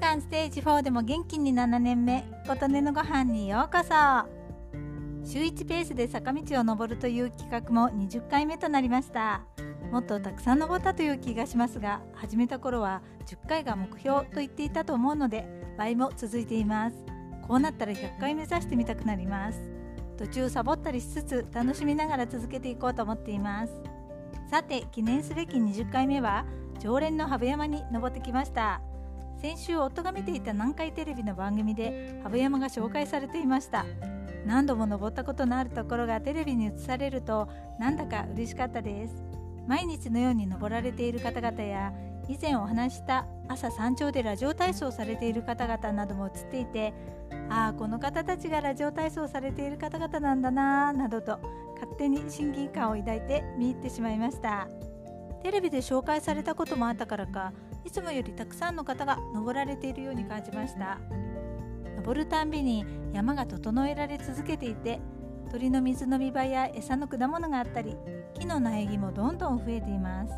間ステージ4でも元気に7年目琴音のご飯にようこそ。週1ペースで坂道を登るという企画も20回目となりました。もっとたくさん登ったという気がしますが始めた頃は10回が目標と言っていたと思うので倍も続いています。こうなったら100回目指してみたくなります。途中サボったりしつつ楽しみながら続けていこうと思っています。さて記念すべき20回目は常連の羽生山に登ってきました。先週夫が見ていた南海テレビの番組で羽生山が紹介されていました。何度も登ったことのあるところがテレビに映されるとなんだか嬉しかったです。毎日のように登られている方々や以前お話した朝山頂でラジオ体操されている方々なども映っていてああこの方たちがラジオ体操されている方々なんだなぁなどと勝手に親近感を抱いて見入ってしまいました。テレビで紹介されたこともあったからかいつもよりたくさんの方が登られているように感じました。登るたんびに山が整えられ続けていて鳥の水飲み場や餌の果物があったり木の苗木もどんどん増えています。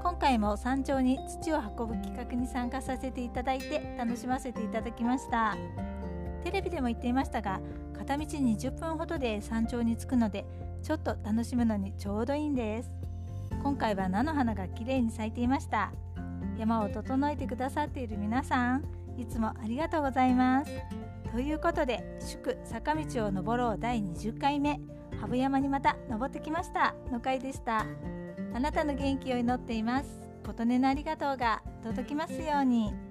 今回も山頂に土を運ぶ企画に参加させていただいて楽しませていただきました。テレビでも言っていましたが片道20分ほどで山頂に着くのでちょっと楽しむのにちょうどいいんです。今回は菜の花が綺麗に咲いていました。山を整えてくださっている皆さんいつもありがとうございます。ということで祝坂道を登ろう第20回目。羽生山にまた登ってきました。の回でした。あなたの元気を祈っています。琴音のありがとうが届きますように。